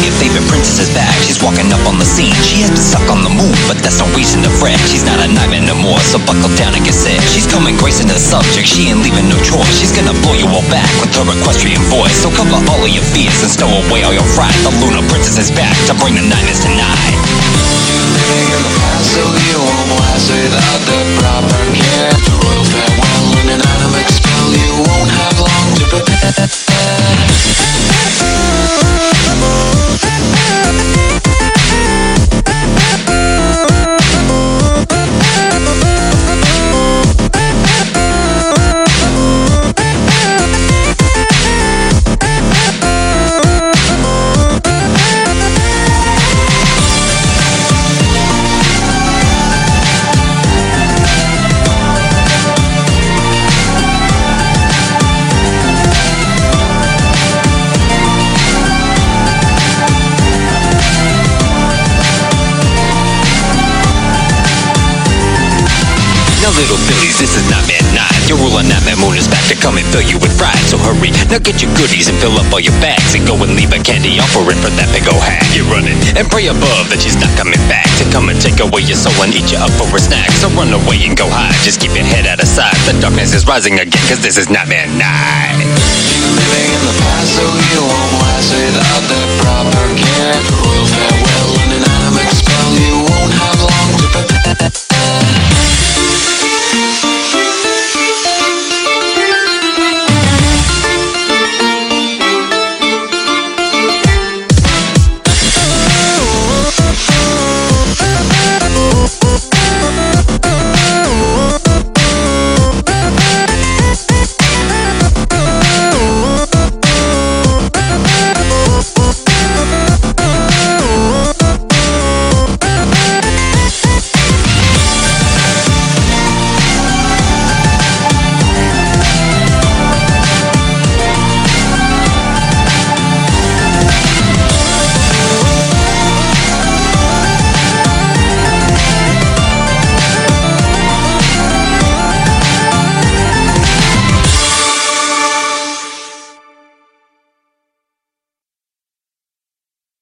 Your favorite princess is back, she's walking up on the scene. She has been stuck on the moon, but that's no reason to fret. She's not a nightmare no more, so buckle down and get set. She's coming grace gracing the subject, she ain't leaving no choice. She's gonna blow you all back with her equestrian voice. So cover all of your fears and stow away all your fright. The Luna Princess is back to bring the nightmares tonight. Living in the so you won't last without the proper care. Now little Billies, this is Nightmare Night. Your ruler Nightmare Moon is back to come and fill you with fright. So hurry, now get your goodies and fill up all your bags. And go and leave a candy offering for that big old hag. You're running and pray above that she's not coming back. To come and take away your soul and eat you up for a snack. So run away and go hide, just keep your head out of sight. The darkness is rising again, cause this is Nightmare Night. Living in the past, so you won't last without the proper